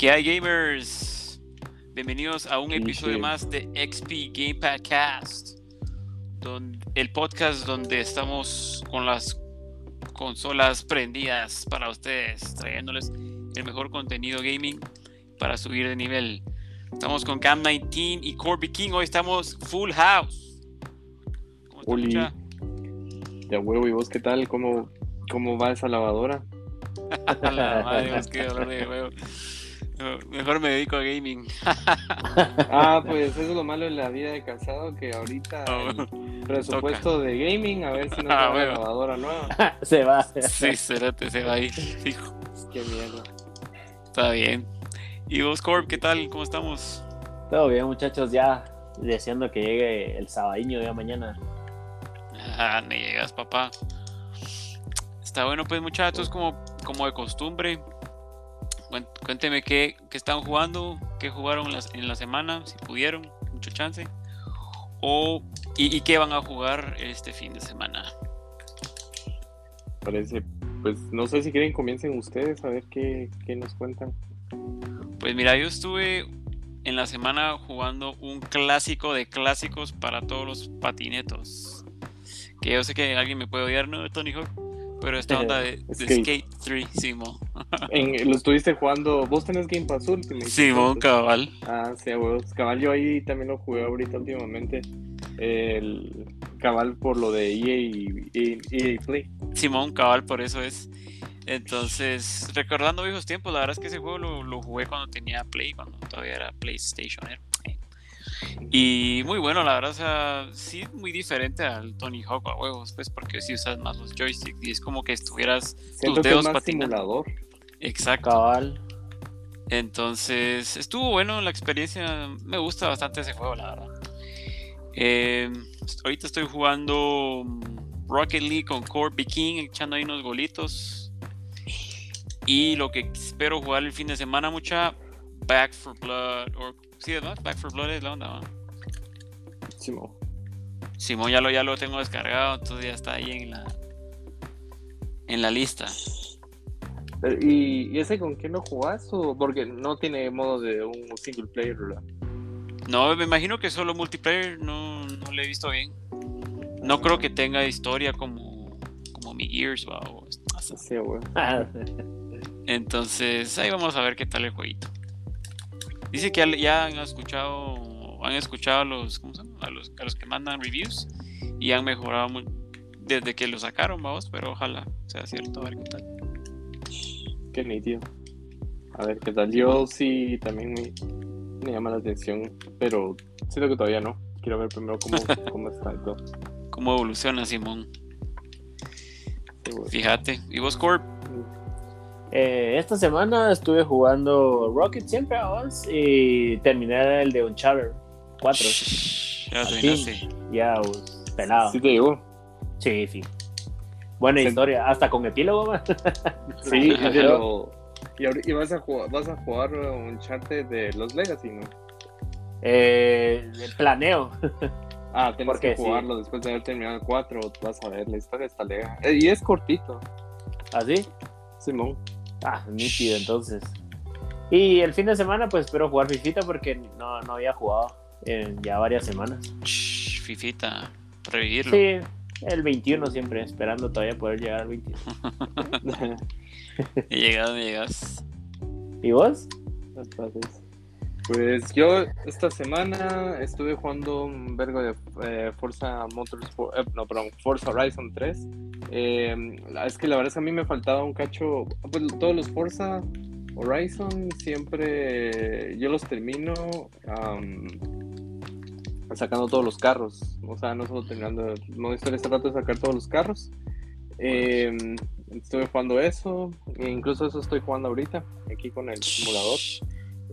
¿Qué hay gamers? Bienvenidos a un episodio más de XP Gamepad Cast, el podcast donde estamos con las consolas prendidas para ustedes, trayéndoles el mejor contenido gaming para subir de nivel. Estamos con Cam 19 y Corby King. Hoy estamos full house. ¿Cómo está, De huevo, ¿y vos qué tal? ¿Cómo, cómo va esa lavadora? La madre, qué dolor de huevo. Mejor me dedico a gaming. ah, pues eso es lo malo de la vida de casado, que ahorita oh, presupuesto de gaming, a ver si nos ah, la lavadora nueva. se va. Sí, cerate, se va ahí, fijo. Qué mierda. Está bien. ¿Y vos, Corp, qué tal? ¿Cómo estamos? Todo bien, muchachos, ya deseando que llegue el sabadiño de mañana. Ah, me llegas, papá. Está bueno, pues, muchachos, como, como de costumbre Cuénteme qué, qué están jugando, qué jugaron en la semana, si pudieron, mucho chance. O, y, qué van a jugar este fin de semana. Parece, pues no sé si quieren comiencen ustedes a ver qué, qué nos cuentan. Pues mira, yo estuve en la semana jugando un clásico de clásicos para todos los patinetos. Que yo sé que alguien me puede odiar, ¿no, Tony Hawk? Pero esta onda de, Skate. 3, Simón. lo estuviste jugando. ¿Vos tenés Game Pass Ultimate? Simón, cabal. Ah, sí, huevos. Cabal, yo ahí también lo jugué ahorita últimamente. El cabal por lo de EA y EA, Play. Simón, cabal, por eso es. Entonces, recordando viejos tiempos, la verdad es que ese juego lo, lo jugué cuando tenía Play, cuando todavía era PlayStation. Y muy bueno, la verdad, o sea, sí, muy diferente al Tony Hawk a huevos, pues, porque si usas más los joysticks y es como que estuvieras tus dedos patinando. Exacto. Cabal. Entonces, estuvo bueno la experiencia. Me gusta bastante ese juego, la verdad. Eh, ahorita estoy jugando Rocket League con Corby King, echando ahí unos golitos. Y lo que espero jugar el fin de semana, mucha Back for Blood, o Sí, ¿no? Back for Blood es la onda, ¿no? Simón. Simón ya lo, ya lo tengo descargado, entonces ya está ahí en la en la lista. ¿Y, ese con quién lo jugás? O porque no tiene modo de un single player, ¿verdad? No, me imagino que solo multiplayer, no, no le he visto bien. No creo que tenga historia como, como mi Gears o así. güey. Entonces, ahí vamos a ver qué tal el jueguito. Dice que ya han escuchado, han escuchado a los, A los, a los que mandan reviews y han mejorado desde que lo sacaron, vamos, pero ojalá sea cierto, a ver qué tal. Qué nítido. A ver qué tal. Yo sí también me, llama la atención, pero siento que todavía no. Quiero ver primero cómo, cómo está todo. Cómo evoluciona Simón. Fíjate. ¿Y vos, Corp? Eh, esta semana estuve jugando Rocket siempre vamos y terminé el de Uncharted 4. Ya terminaste. Ya, pelado. Sí te digo. Sí, sí. Buena historia, hasta con epílogo. sí, pero... Y, vas a jugar, vas a jugar Uncharted de los Legacy, ¿no? Eh, planeo. Ah, tienes que jugarlo después de haber terminado el 4, vas a ver, la historia está lega. Eh, y es cortito. ¿Ah, sí? Simón. Ah, nítido entonces. Y el fin de semana pues espero jugar Fifita porque no, no había jugado en ya varias semanas. Fifita, revivirlo. Sí, el 21 siempre, esperando todavía poder llegar al 21. y llegas, llegas. ¿Y vos? Pues yo esta semana estuve jugando un vergo de eh, Forza Motorsport, eh, no, perdón, Forza Horizon 3. Eh, es que la verdad es que a mí me faltaba un cacho, pues todos los Forza Horizon siempre yo los termino sacando todos los carros, o sea, no solo terminando modo historia, este rato de sacar todos los carros. estuve jugando eso, e incluso eso estoy jugando ahorita, aquí con el simulador.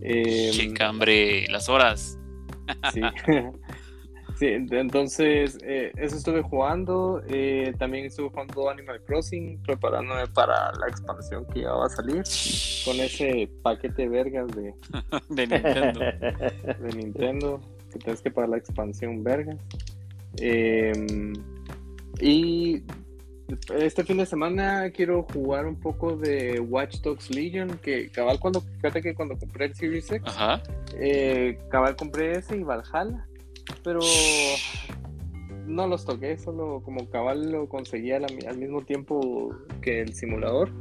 Eh, Chicambre, las horas. Sí. sí entonces eh, eso estuve jugando. Eh, también estuve jugando Animal Crossing, preparándome para la expansión que ya va a salir con ese paquete vergas de, de Nintendo. de Nintendo, que tienes que pagar la expansión vergas. Em, Y este fin de semana quiero jugar un poco de Watch Dogs Legion, que cabal cuando, fíjate que cuando compré el Series X, eh, cabal compré ese y Valhalla, pero no los toqué, solo como cabal lo conseguí al, mismo tiempo que el simulador.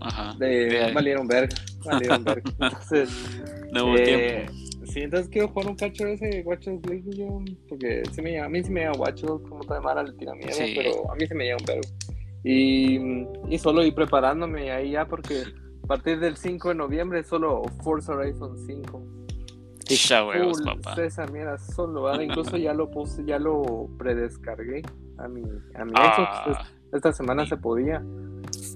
Ajá. valieron verga, valieron verga. Entonces, no eh, tiempo. Sí, entonces quiero jugar un cacho de ese Watch Dogs Legion, porque me, a mí sí me llama Watch Dogs, como toda mala le tira miedo, pero a mí se me llama un vergo. Y, y solo ir preparándome ahí ya porque a partir del 5 de noviembre solo Forza Horizon 5. Ya huevos, papá. Esa mierda solo, incluso ya lo puse, ya lo predescargué a mi, a mi ah. Xbox. Esta semana se podía.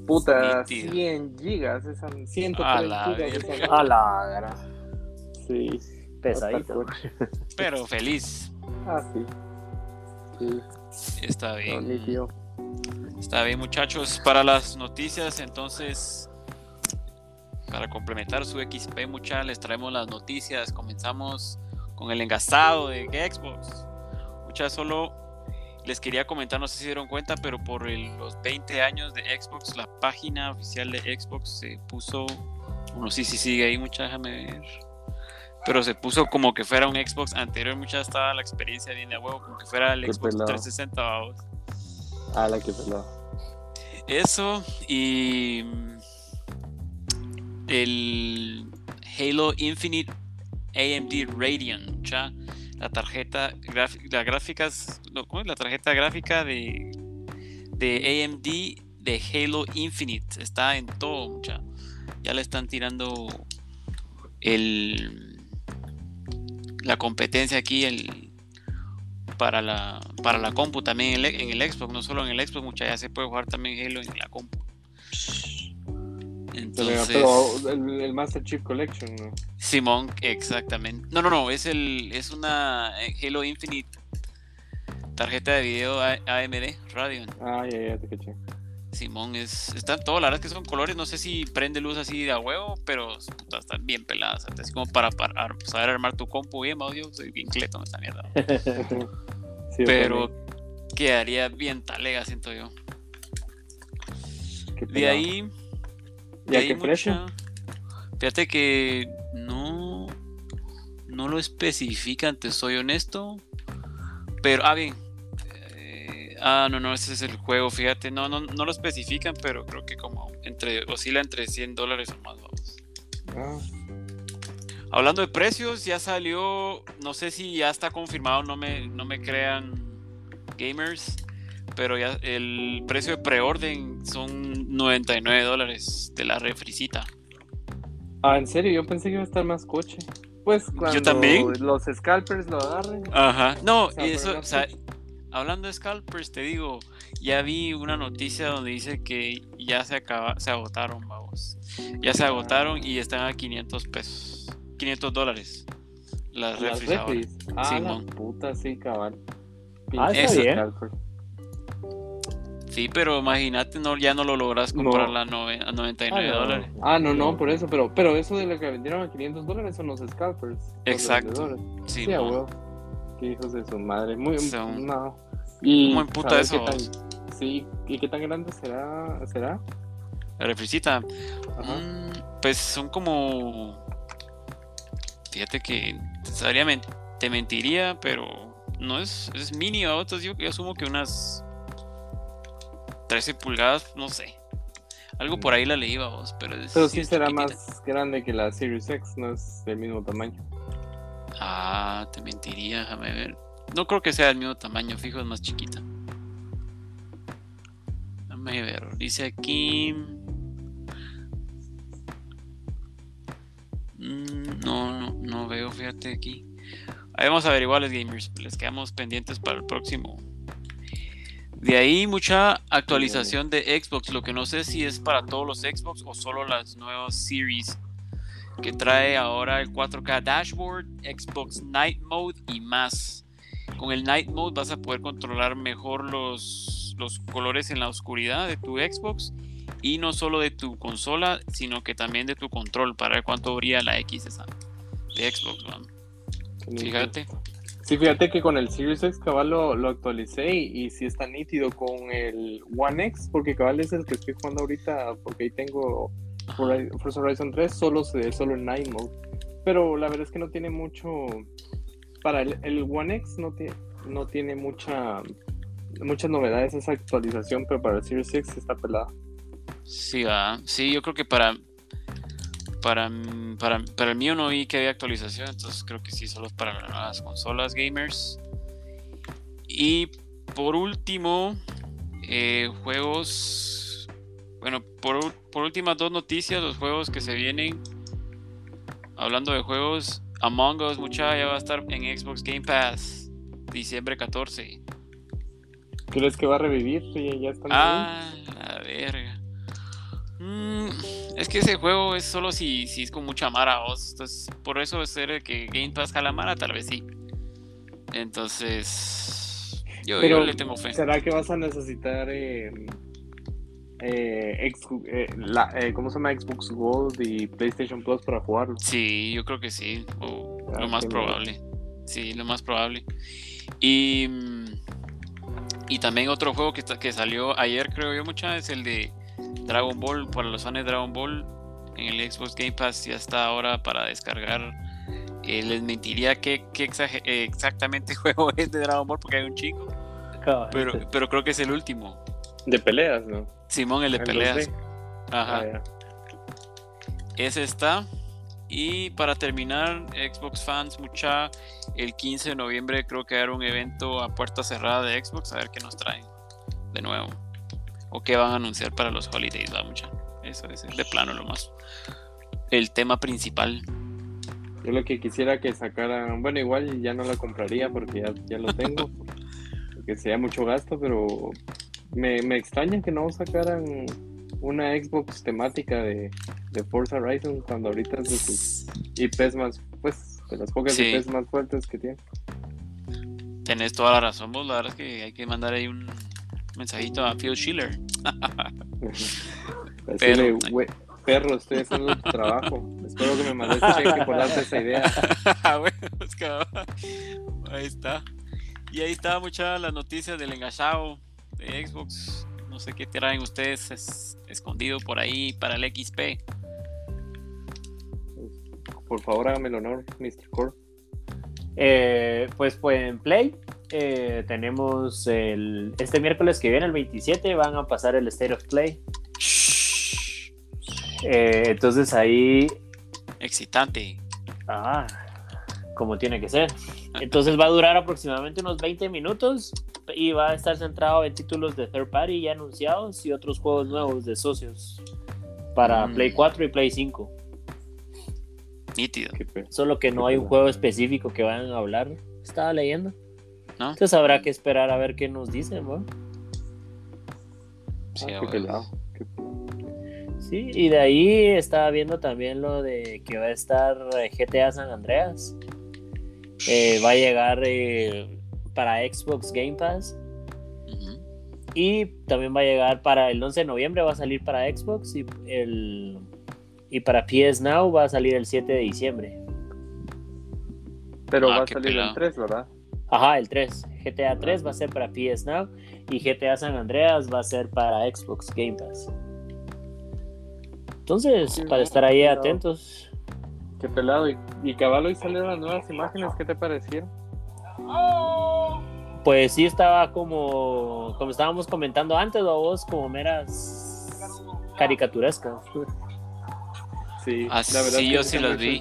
Puta, 100 gigas, esa, 103 a la gigas. a la Sí, pesadito. Pero feliz. Ah, sí. sí. Está bien. Está bien, muchachos. Para las noticias, entonces, para complementar su XP, muchachos, les traemos las noticias. Comenzamos con el engasado de Xbox. Muchachos, solo les quería comentar, no sé si se dieron cuenta, pero por los 20 años de Xbox, la página oficial de Xbox se puso. No sé si sigue ahí, muchachos, déjame ver. Pero se puso como que fuera un Xbox anterior, muchachos, estaba la experiencia bien de huevo, como que fuera el Xbox 360. Vamos. Ah, la que peló. Eso y el Halo Infinite AMD Radeon, ¿ya? La tarjeta gráfica, gráficas. La tarjeta gráfica de, de AMD de Halo Infinite está en todo, ¿ya? Ya le están tirando el la competencia aquí, el para la, para la compu también en el, Xbox, no solo en el Xbox, mucha ya se puede jugar también Halo en la compu. Entonces, pero el, Master Chief Collection, ¿no? Simón, exactamente. No, no, no, es el es una eh, Halo Infinite tarjeta de video AMD Radeon. Ah, ya, ya, te caché. Simón es. Están todas, la verdad es que son colores. No sé si prende luz así de a huevo, pero están bien peladas. Así como para, saber armar tu compu bien, audio. Soy bien cleto en esta mierda. pero quedaría bien talega, siento yo. De ahí. ¿Y a qué precio? Fíjate que no. No lo especifican, te soy honesto. Pero, ah, bien, Ah, no, no, ese es el juego, fíjate, no, no, no lo especifican, pero creo que como entre, oscila entre 100 dólares o más, vamos. Ah. Hablando de precios, ya salió, no sé si ya está confirmado, no me, no me crean gamers, pero ya el precio de preorden son 99 dólares de la refricita. Ah, en serio, yo pensé que iba a estar más coche. Pues cuando yo también. los scalpers lo agarren. Ajá, no, eso, o sea, hablando de scalpers, te digo, ya vi una noticia donde dice que ya se acaba, se agotaron, vamos. Ya se agotaron y están a 500 pesos, 500 dólares. Las, refris Ah, la puta, sí, cabal. Ah, está bien. Sí, pero imagínate, no, ya no lo logras comprar a 99 ah, dólares. Ah, no, no, por eso, pero, pero eso de lo que vendieron a 500 dólares son los scalpers. Exacto. sí, sí Qué hijos de su madre. Muy, no. Y, ¿Cómo puta eso? sí, ¿y qué tan grande será? será? La refricita. Mm, pues son como. Fíjate que te mentiría, pero no es, es mini. Entonces yo, yo asumo que unas 13 pulgadas, no sé. Algo por ahí la leí, vos, pero... pero sí será más grande que la Series X, no es del mismo tamaño. Ah, te mentiría, déjame ver. No creo que sea del mismo tamaño, fijo, es más chiquita. Déjame ver, dice aquí. Mm, no, no, no veo, fíjate aquí. Vamos a ver iguales gamers, les quedamos pendientes para el próximo. De ahí mucha actualización de Xbox, lo que no sé si es para todos los Xbox o solo las nuevas series que trae ahora el 4K dashboard, Xbox Night Mode y más. Con el Night Mode vas a poder controlar mejor los, los colores en la oscuridad de tu Xbox y no solo de tu consola, sino que también de tu control para ver cuánto brilla la X esa de Xbox. Fíjate. Sí, fíjate que con el Series X cabal lo, lo actualicé y, y, sí está nítido con el One X, porque cabal es el que estoy jugando ahorita, porque ahí tengo Forza Horizon 3, solo, solo en Night Mode. Pero la verdad es que no tiene mucho... Para el, One X no, tiene no tiene mucha muchas novedades esa actualización, pero para el Series X está pelada. Sí, va. Sí, yo creo que para para, para, para, el mío no vi que había actualización, entonces creo que sí, solo es para las consolas gamers. Y por último, eh, juegos. Bueno, por, por últimas dos noticias, los juegos que se vienen. Hablando de juegos, Among Us, mucha, ya va a estar en Xbox Game Pass, diciembre 14. ¿Crees que va a revivir? Ya están ah, la verga. Mm, es que ese juego es solo si, si es con mucha mara. Entonces, por eso es ser que Game Pass jala mara, tal vez sí. Entonces, yo, le tengo fe. ¿Será que vas a necesitar eh, eh, eh, la, ¿cómo se llama? Xbox Gold y PlayStation Plus para jugarlo? Sí, yo creo que sí. Ah, lo más probable. Sí, lo más probable. Y, y también otro juego que, que salió ayer, creo yo, mucha, es el de Dragon Ball, para los fans de Dragon Ball, en el Xbox Game Pass ya está ahora para descargar. Eh, les mentiría que, eh, exactamente juego es de Dragon Ball porque hay un chico. pero, pero creo que es el último. De peleas, ¿no? Simón, el de peleas. Ajá. Ah, Ese está. Y para terminar, Xbox fans, mucha, el 15 de noviembre creo que hará un evento a puerta cerrada de Xbox, a ver qué nos traen de nuevo o qué van a anunciar para los holidays, la mucha. Eso es de plano lo más. El tema principal. Yo lo que quisiera que sacaran, bueno, igual ya no la compraría porque ya, lo tengo, porque sería mucho gasto, pero me, me extraña que no sacaran una Xbox temática de, de Forza Horizon cuando ahorita es de sus IPs más, pues, de las pocas IPs más fuertes que tiene. Tenés toda la razón, vos, la verdad es que hay que mandar ahí un, mensajito a Phil Schiller. Pero, perro, estoy haciendo tu trabajo. Espero que me mandes cheque por darte esa idea. Pues, ahí está. Y ahí está muchas las noticias del engasado de Xbox. No sé qué traen ustedes escondido por ahí para el XP. Por favor, hágame el honor, Mr. Core. Eh, pues, pues en Play eh, tenemos el, este miércoles que viene, el 27, van a pasar el State of Play. Eh, entonces ahí... Excitante. Ah, como tiene que ser. Entonces va a durar aproximadamente unos 20 minutos y va a estar centrado en títulos de third party ya anunciados y otros juegos nuevos de socios para mm. Play 4 y Play 5. Nítido. Solo que no hay un juego específico que vayan a hablar. Estaba leyendo. Entonces habrá que esperar a ver qué nos dicen, ¿no? Sí, ah, Sí, y de ahí estaba viendo también lo de que va a estar eh, GTA San Andreas. Eh, va a llegar eh, para Xbox Game Pass. Y también va a llegar para el 11 de noviembre, va a salir para Xbox y, el, y para PS Now va a salir el 7 de diciembre. Pero ah, va a salir el 3, ¿verdad? Ajá, el 3. GTA 3 va a ser para PS Now y GTA San Andreas va a ser para Xbox Game Pass. Entonces, para estar ahí atentos. Qué pelado. Y, y Caballo, y salieron las nuevas imágenes, ¿qué te parecieron? Pues sí, estaba como, como estábamos comentando antes, ¿o vos, como meras caricaturescas. Sí, Así la verdad yo sí las vi.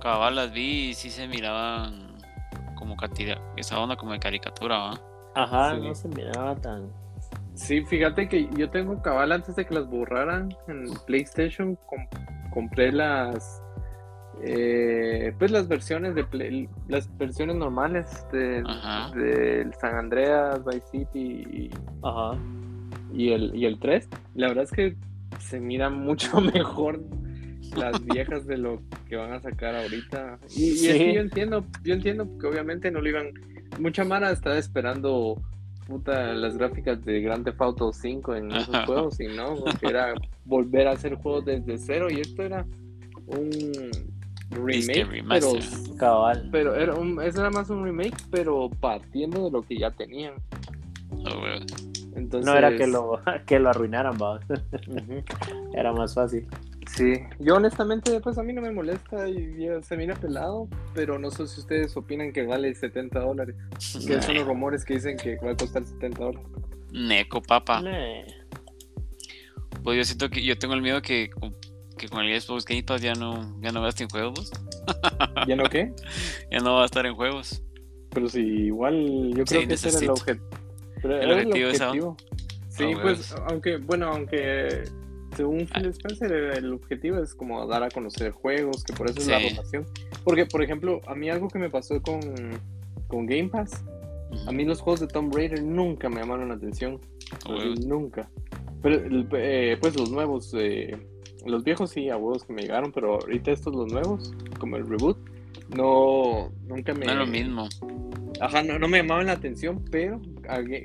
Cabal las vi y sí se miraban como esa onda como de caricatura, ¿va? Ajá, no se miraba tan. Sí, fíjate que yo tengo cabal antes de que las borraran en PlayStation, compré las eh, pues las versiones de las versiones normales de, San Andreas, Vice City y, Ajá. y el y el 3. La verdad es que se mira mucho mejor las viejas de lo que van a sacar ahorita. Y, y yo entiendo, yo entiendo que obviamente no lo iban. Mucha mara estaba esperando puta las gráficas de Grand Theft Auto 5 en esos juegos y no, era volver a hacer juegos desde cero y esto era un remake, pero, pero era, un, era más un remake, pero partiendo de lo que ya tenían. Oh, Entonces... No era que lo, que lo arruinaran, va. Era más fácil. Sí, yo honestamente, pues a mí no me molesta y se mira pelado, pero no sé si ustedes opinan que vale 70 dólares. Que son los rumores que dicen que va a costar 70 dólares. Neco, papá. Pues yo siento que yo tengo el miedo que, que con el Xbox Game Pass ya no, ya no va a estar en juegos. ¿Ya no qué? ya no va a estar en juegos. Pero si igual, yo creo que ese era el, objetivo. el objetivo. Sí, ah, pues, aunque, bueno, aunque según Phil Spencer, el objetivo es como dar a conocer juegos, que por eso es la rotación. Porque, por ejemplo, a mí algo que me pasó con, con Game Pass, a mí los juegos de Tomb Raider nunca me llamaron la atención. nunca. Pero, eh, pues los nuevos, eh, los viejos sí, a huevos que me llegaron, pero ahorita estos los nuevos, como el reboot, no, nunca me... No es lo mismo. Ajá, no, no me llamaban la atención, pero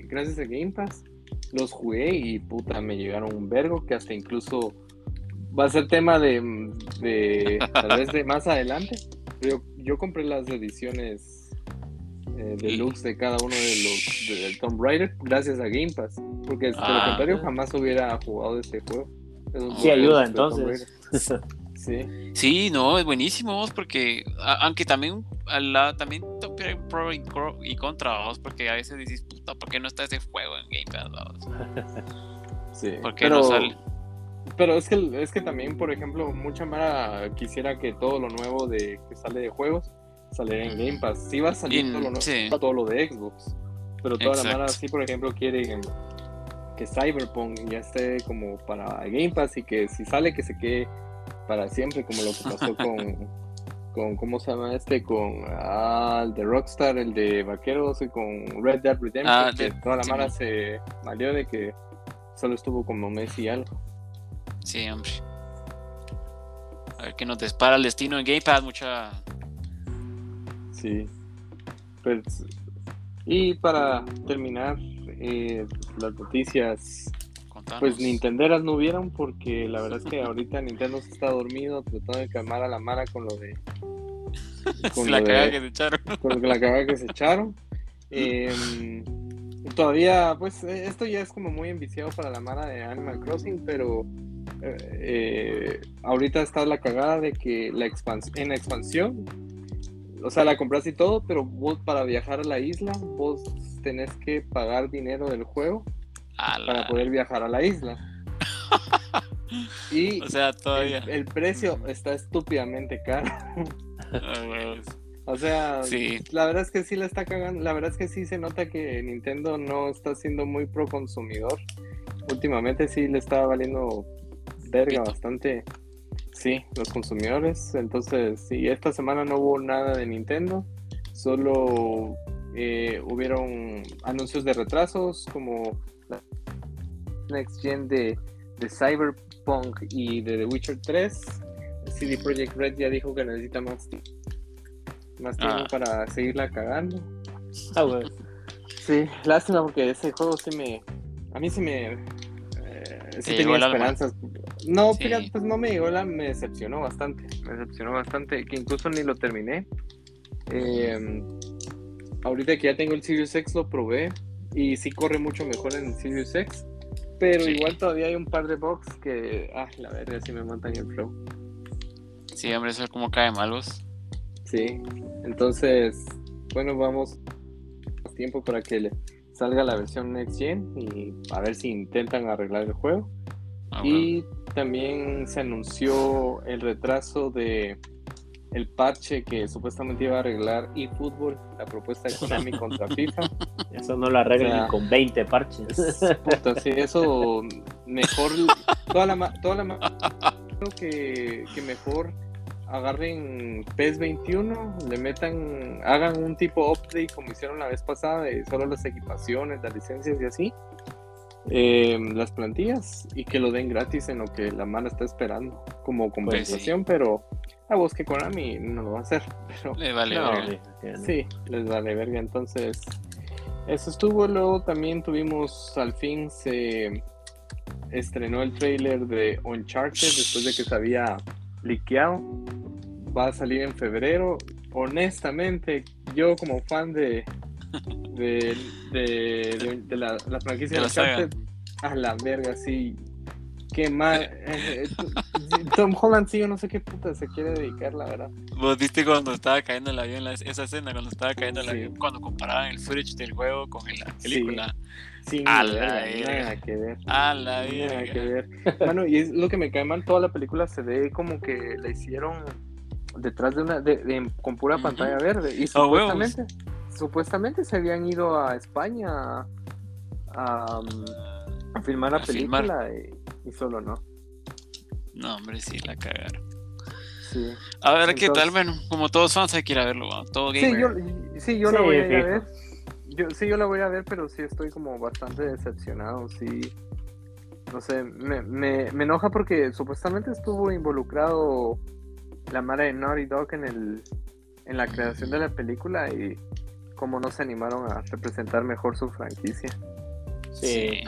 gracias a Game Pass los jugué y puta, me llegaron un vergo que hasta incluso va a ser tema de, de tal vez de más adelante. Yo, yo compré las ediciones eh, deluxe de cada uno de los de Tomb Raider gracias a Game Pass, porque de lo ah. contrario jamás hubiera jugado ese juego. Sí, ayuda entonces. Sí. Sí, no, es buenísimo, porque aunque también la, también pro y, contra, porque a veces dices, puta, ¿por qué no está ese juego en Game Pass? sí, porque pero, no sale? Pero es que, es que también, por ejemplo, mucha Mara quisiera que todo lo nuevo de que sale de juegos saliera en Game Pass. Sí va a salir todo, lo todo lo de Xbox, pero toda la Mara sí, por ejemplo, quiere que Cyberpunk ya esté como para Game Pass y que si sale que se quede para siempre, como lo que pasó con, con ¿cómo se llama este? Con ah, el de Rockstar, el de Vaqueros y con Red Dead Redemption, ah, que toda la mala se valió de que solo estuvo como Messi y algo. Sí, hombre. A ver qué nos dispara el destino en Game Pass, mucha. Sí. Pues, y para terminar, eh, las noticias pues Nintenderas no hubieron porque la verdad es que ahorita Nintendo se está dormido tratando de calmar a la Mara con lo de... Con la cagada que se echaron. Con la cagada que se echaron. Em, todavía, pues esto ya es como muy enviciado para la Mara de Animal Crossing, pero eh, eh, ahorita está la cagada de que la en la expansión, o sea, la compras y todo, pero vos para viajar a la isla, vos tenés que pagar dinero del juego para poder viajar a la isla. y o sea, todavía. El, precio está estúpidamente caro. O sea, la verdad es que sí la está cagando. La verdad es que sí se nota que Nintendo no está siendo muy pro consumidor. Últimamente sí le está valiendo verga bastante. Sí, los consumidores. Entonces, sí, esta semana no hubo nada de Nintendo. Solo eh, hubieron anuncios de retrasos como Next Gen de, de Cyberpunk y de The Witcher 3, CD Projekt Red ya dijo que necesita más, más tiempo ah. para seguirla cagando. Ah, bueno. Sí, lástima porque ese juego sí me. A mí sí me. Eh, sí tenía esperanzas. No, pues no me llegó la. Me decepcionó bastante. Me decepcionó bastante. Que incluso ni lo terminé. Eh, ahorita que ya tengo el Series X lo probé. Y sí corre mucho mejor en el Series X. Pero igual todavía hay un par de box que, ah, la verdad, sí me montan el flow. Sí, hombre, eso es como cae malos. Sí, entonces, bueno, vamos tiempo para que le salga la versión Next Gen y a ver si intentan arreglar el juego. Ah, y también se anunció el retraso de el parche que supuestamente iba a arreglar eFootball, la propuesta de Konami contra FIFA. Eso no lo arreglan con 20 parches. Puta, sí, eso mejor, toda la, toda la que, que mejor agarren PES 21, le metan, hagan un tipo update como hicieron la vez pasada de solo las equipaciones, las licencias y así, eh, las plantillas y que lo den gratis en lo que la mano está esperando como pues compensación, pero a vos que Konami no lo va a hacer. Pero, le vale verga. Sí, les vale verga. Entonces, eso estuvo. Luego también tuvimos, al fin se estrenó el trailer de Uncharted después de que se había liqueado. va a salir en febrero. Honestamente, yo como fan de de, de, de, la, la, franquicia de, Uncharted, a la verga, sí. Qué mal. Eh, eh, Tom Holland, sí, yo no sé qué puta se quiere dedicar, la verdad. Vos viste cuando estaba cayendo el avión, esa escena, cuando estaba cayendo el avión, cuando comparaban el footage del juego con la película. Sí, a la nada que ver. A la Nada que ver. Bueno, y es lo que me cae mal, toda la película se ve como que la hicieron detrás de una, de, con pura pantalla verde. Y supuestamente, supuestamente se habían ido a España a, a, filmar la película Y, solo no. No, hombre, sí, la cagaron. Sí. A ver qué tal, bueno, como todos fans hay que ir a verlo, todo Sí, yo, sí, yo la voy a ir a ver. Yo, sí, yo la voy a ver, pero sí estoy como bastante decepcionado, sí. No sé, me, me, me enoja porque supuestamente estuvo involucrado la madre de Naughty Dog en, el, en la creación de la película y como no se animaron a representar mejor su franquicia. Sí,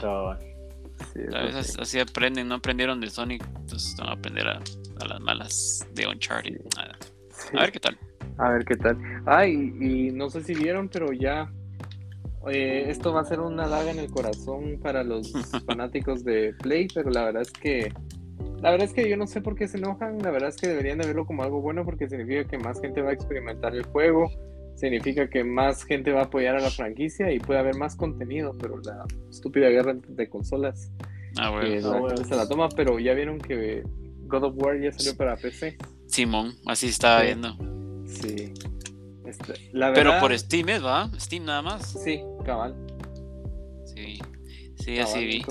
Sí, a veces así aprenden, no aprendieron de Sonic, entonces van a aprender a, las malas de Uncharted. A ver qué tal. A ver qué tal. Ay, y, no sé si vieron, pero ya eh, esto va a ser una daga en el corazón para los fanáticos de Play, pero la verdad es que la verdad es que yo no sé por qué se enojan, la verdad es que deberían de verlo como algo bueno porque significa que más gente va a experimentar el juego, significa que más gente va a apoyar a la franquicia y puede haber más contenido, pero la estúpida guerra de consolas ah, bueno. ah, se la toma, pero ya vieron que God of War ya salió para PC. Simón, así estaba viendo. Sí. Este, pero por Steam ¿va? Steam nada más. Sí, cabal. Sí, sí, así vi.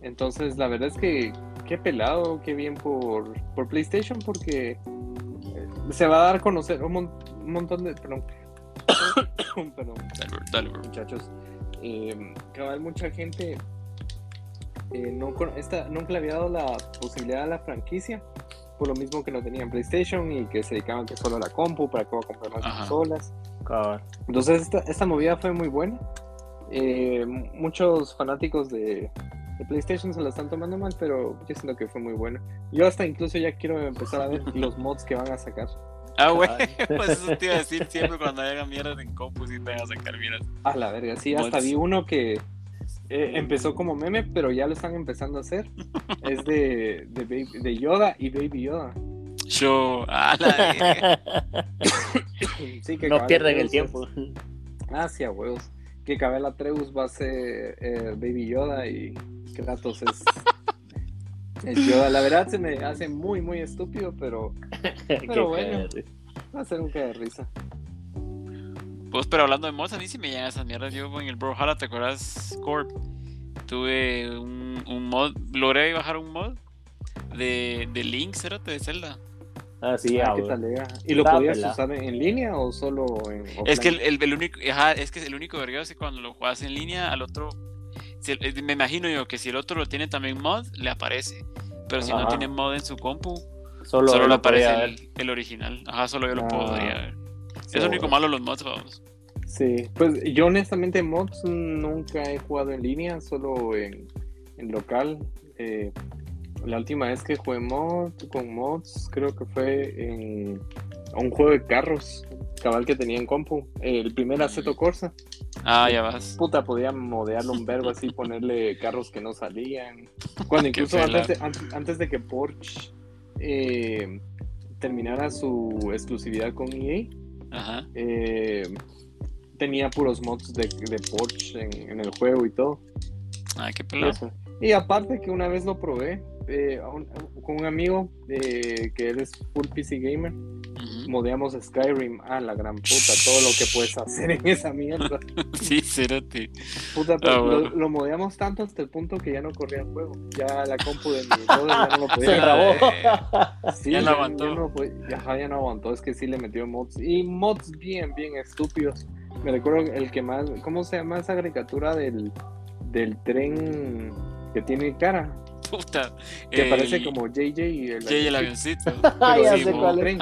entonces, la verdad es que qué pelado, qué bien por, por PlayStation, porque eh, se va a dar a conocer un, montón de. Perdón. perdón. Dale, Muchachos. Eh, mucha gente eh, no, esta, nunca le había dado la posibilidad a la franquicia, por lo mismo que no tenían PlayStation y que se dedicaban que solo a la compu para que va a comprar más consolas. Entonces, esta, esta movida fue muy buena. Eh, muchos fanáticos de, de PlayStation se la están tomando mal, pero yo siento que fue muy bueno. Yo hasta incluso ya quiero empezar a ver los mods que van a sacar. Ah, güey, pues eso te iba a decir siempre cuando hagan mierdas en compu y te van a sacar mierdas. A la verga, sí, hasta vi uno que eh, empezó como meme, pero ya lo están empezando a hacer. es de, de, de Yoda y Baby Yoda. Yo, a la sí, que No pierden el tiempo. Ah, sí, a huevos. Que Cabela Treus va a ser eh, Baby Yoda y Kratos es, es Yoda. La verdad se me hace muy, muy estúpido, pero, pero bueno, va a ser un que de risa. Pues, pero hablando de mods, a mí sí me llegan esas mierdas. Yo en el Brawlhalla, ¿te acuerdas? Corp. Tuve un, un mod, logré bajar un mod de, de Link, ¿era? De Zelda. Ah, sí, ah, ¿qué tal ¿Y lo podías usar en línea o solo en Es que el, el, único, ajá, es que el único vergueo es que cuando lo juegas en línea, al otro eh, me imagino yo que si el otro lo tiene también mod, le aparece. Pero si no tiene mod en su compu, solo, le aparece el, original. Ajá, solo yo lo puedo ah, ver. es lo único malo los mods, vamos. Sí, pues yo honestamente mods nunca he jugado en línea, solo en, en local. Eh, la última vez que jugué mod con mods creo que fue en un juego de carros cabal que tenía en compu. El primer Aceto Corsa. Ah, ya vas. Puta, podía modearlo un verbo así, ponerle carros que no salían. Cuando incluso antes de, que Porsche eh, terminara su exclusividad con EA, eh, tenía puros mods de, Porsche en, el juego y todo. Ah, qué pelado. Y aparte que una vez lo probé eh, con un amigo que él es full PC gamer modeamos Skyrim. a la gran puta, todo lo que puedes hacer en esa mierda. sí, cérate. Puta, ah, lo, modeamos tanto hasta el punto que ya no corría el juego. Ya la compu de mi brother ya no lo podía. Se grabó. Sí, ya no aguantó. Ya, no, ya, no aguantó, es que sí le metió mods. Y mods bien, bien estúpidos. Me recuerdo el que más. ¿Cómo se llama esa caricatura del, del tren que tiene cara? Puta. Que parece como JJ y el, JJ el avioncito. Pero sí, tren.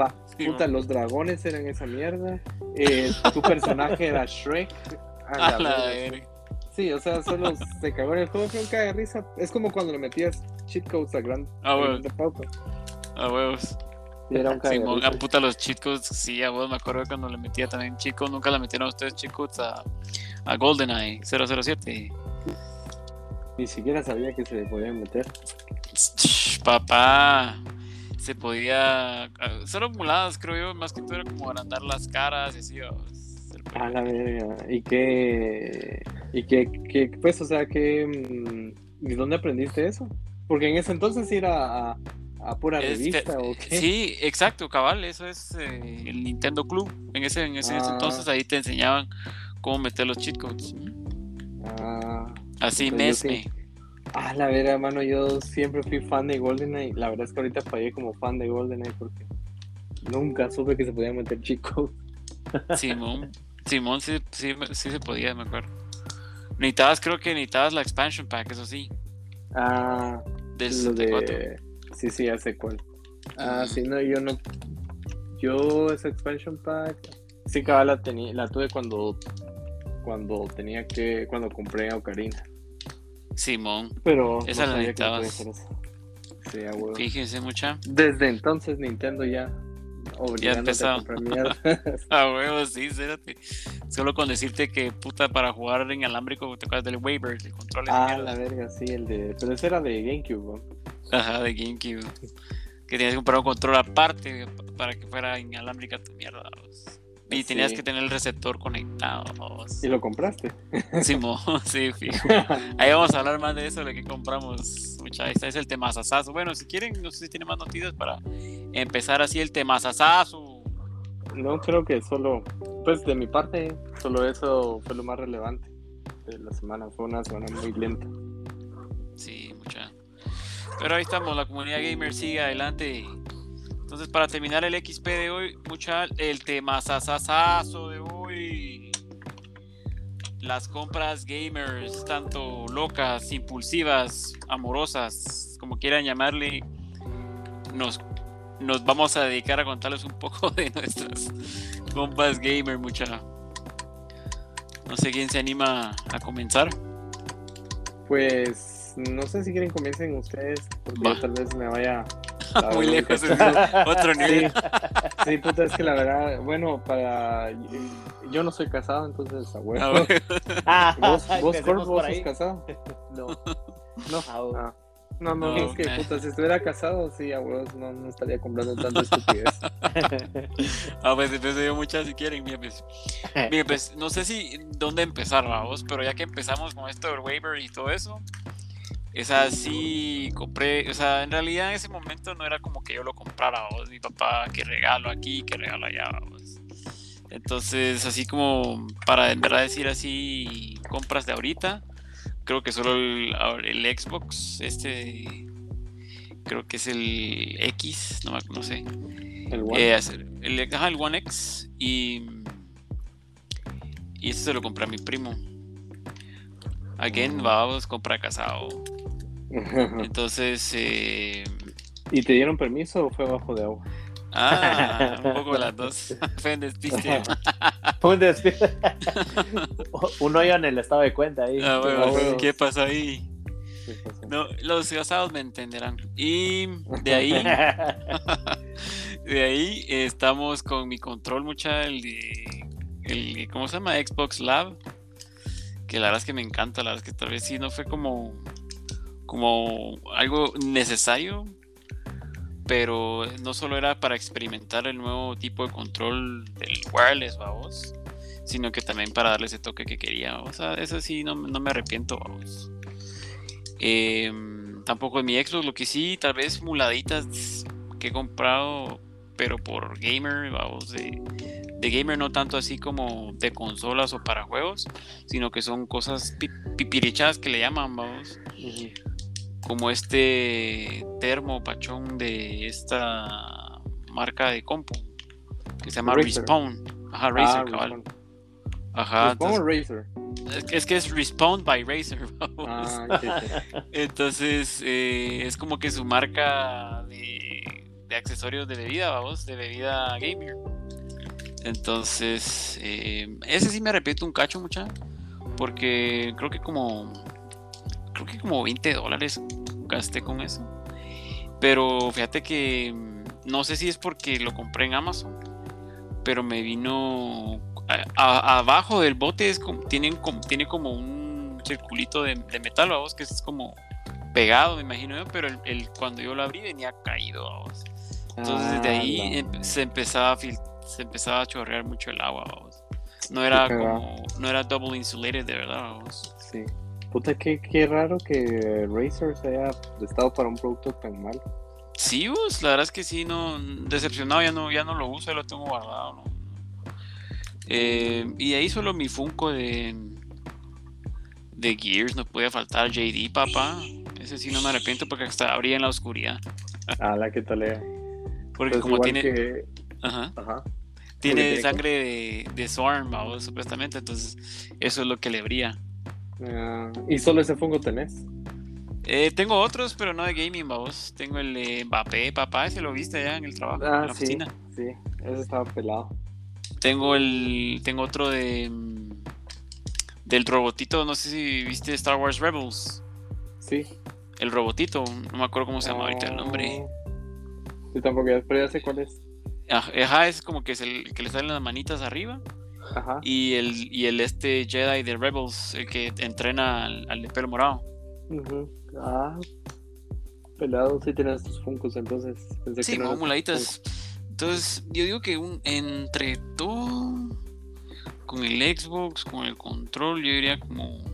Va, puta, los dragones eran esa mierda. Eh, tu personaje era Shrek. A la Sí, o sea, solo se cagó en el juego, un cae de risa. Es como cuando le metías cheat codes a Grand a huevos. A huevos. Y era un Simón, cagadito. a puta los chicos, sí, a vos me acuerdo cuando le metía también chicos, nunca le metieron a ustedes chicos a, a GoldenEye 007. Ni siquiera sabía que se podían meter. Papá, se podía, ah, solo muladas creo yo, más que todo era como agrandar las caras y así. A la verga. ¿Y qué? ¿Y qué, qué pues, o sea, qué, mm, ¿y dónde aprendiste eso? Porque en ese entonces era a, a pura que- revista o qué. Sí, exacto, cabal, eso es eh, el Nintendo Club. En ese, en ese Ah. entonces ahí te enseñaban cómo meter los cheat codes. Ah, Así yo mesme. Ah, la verdad, hermano, yo siempre fui fan de GoldenEye. La verdad es que ahorita fallé como fan de GoldenEye porque nunca supe que se podían meter chicos. Simón, Simón sí, sí, sí se podía, me acuerdo. Necesitabas, creo que necesitabas la expansion pack, eso sí, Ah, del lo 64. de... Sí, sí, sé cuál. Ah, Mm. sí, no, yo no... Yo esa expansion pack... Sí, cabal, la, la tuve cuando... Cuando tenía que... Cuando compré a Ocarina. Simón, Pero Esa no la necesitabas. Sí, a huevo. fíjense mucha. Desde entonces Nintendo ya... Obligándote empezó. a huevo, sí, espérate. Solo con decirte que puta para jugar en alámbrico, te acuerdas del waiver, el control Ah, la verga, sí, el de. Pero ese era de GameCube, ¿no? Ajá, de GameCube. Que tenías que comprar un control aparte para que fuera inalámbrica tu mierda. vos. Y Sí. tenías que tener el receptor conectado. Y lo compraste. Simón, sí, fijo. Ahí vamos a hablar más de eso, de que compramos. Mucha, este es el tema sasazo. Bueno, si quieren, no sé si tienen más noticias para empezar así el tema sasazo. no creo que solo. Pues de mi parte, solo eso fue lo más relevante de la semana. Fue una semana muy lenta. Sí, mucha. Pero ahí estamos, la comunidad gamer sigue adelante. Entonces, para terminar el XP de hoy, mucha, el tema sasasazo de hoy. Las compras gamers, tanto locas, impulsivas, amorosas, como quieran llamarle, nos, nos vamos a dedicar a contarles un poco de nuestras compras gamer, mucha. No sé quién se anima a comenzar. Pues no sé si quieren comiencen ustedes, porque yo tal vez me vaya. a Muy lejos, es otro Sí, nivel. sí, puta, es que la verdad, bueno, para. Yo no soy casado, entonces a huevo. Bueno. Ah, ¿Vos, vos, Corp, por vos sos casado? No. No. Ah, Ah. No, no, No, es que puta, si estuviera casado, sí, a huevos, no, no estaría comprando tanta estupidez. Ah, pues empecé yo muchas si quieren. Mira, pues, mira, pues, no sé si dónde empezar, vamos, pero ya que empezamos con esto del waiver y todo eso, es así, compré, o sea, en realidad en ese momento no era como que yo lo comprara, vos, mi papá, que regalo aquí, que regalo allá, vamos. Entonces, así como para en verdad decir así, compras de ahorita, creo que solo el, el Xbox, este, creo que es el X, no, me- no sé. El One. Eh, el, ajá, el One X y, y este se lo compré a mi primo. Again, vamos, compra casado. Entonces, eh, ¿Y te dieron permiso o fue bajo de agua? ah, un poco las dos. Fue en despiste. Un despido. Un hoyo en el estado de cuenta ahí. Ah, bueno, Ah, bueno. ¿Qué pasó ahí? No, los casados me entenderán. Y de ahí, de ahí estamos con mi control mucha el de el ¿cómo se llama? Xbox Lab. Que la verdad es que me encanta, la verdad es que tal vez sí no fue como como algo necesario, pero no solo era para experimentar el nuevo tipo de control del wireless, vamos, sino que también para darle ese toque que quería. O sea, eso sí, no, no me arrepiento, vamos. Em, tampoco en mi Xbox, lo que sí, tal vez muladitas que he comprado, pero por gamer, vamos, de, de gamer no tanto así como de consolas o para juegos, sino que son cosas pi- pipirichadas que le llaman, vamos, como este termo pachón de esta marca de compu que se llama Razer. Respawn. Ajá, Razer, Ah, cabal. Respawn. Ajá, Respawn o Razer? es, que- es que es Respawn by Razer, vamos. Ah. Entonces, eh, es como que su marca de, de accesorios de bebida, vamos, de bebida gamer. Entonces, eh, ese sí me arrepiento un cacho, mucha, porque creo que como, creo que como 20 dólares gasté con eso. Pero fíjate que mm, no sé si es porque lo compré en Amazon, pero me vino abajo del bote es como, tienen, tiene como un circulito de, metal, vos, que es como pegado, me imagino yo, pero el, cuando yo lo abrí venía caído, vos. Entonces desde ahí ah, em, se empezaba a se empezaba a chorrear mucho el agua, vos. No era como, no era double insulated de verdad, vos. Sí. Puta, qué, qué raro que Razer se haya estado para un producto tan malo. Sí, vos, la verdad es que sí, no, decepcionado, ya no, ya no lo uso, ya lo tengo guardado, ¿no? Eh, y ahí solo mi Funko de, de Gears, no puede faltar JD, papá. Ese sí no me arrepiento porque hasta abría en la oscuridad. Ah, la que talea. Porque como tiene. Ajá. Tiene sangre de, de Swarm, supuestamente. Entonces, eso es lo que le brilla. Ah, ¿Y solo ese Funko tenés? Eh, tengo otros, pero no de gaming, vamos. Tengo el de Mbappé, papá, ese lo viste ya en el trabajo, en ah, la oficina. Sí, ese estaba pelado. Tengo el. Tengo otro de. Del robotito, no sé si viste Star Wars Rebels. Sí. El robotito, no me acuerdo cómo se llama ahorita el nombre. Yo tampoco, pero ya sé cuál es. Ajá, es como que es el que le salen las manitas arriba. Ajá. Y el, y el este Jedi de Rebels, el que entrena al, de pelo morado. Ah, pelado, sí tienes tus funcos entonces. sí, como muladitas. Entonces, yo digo que un, entre todo, con el Xbox, con el control, yo diría como,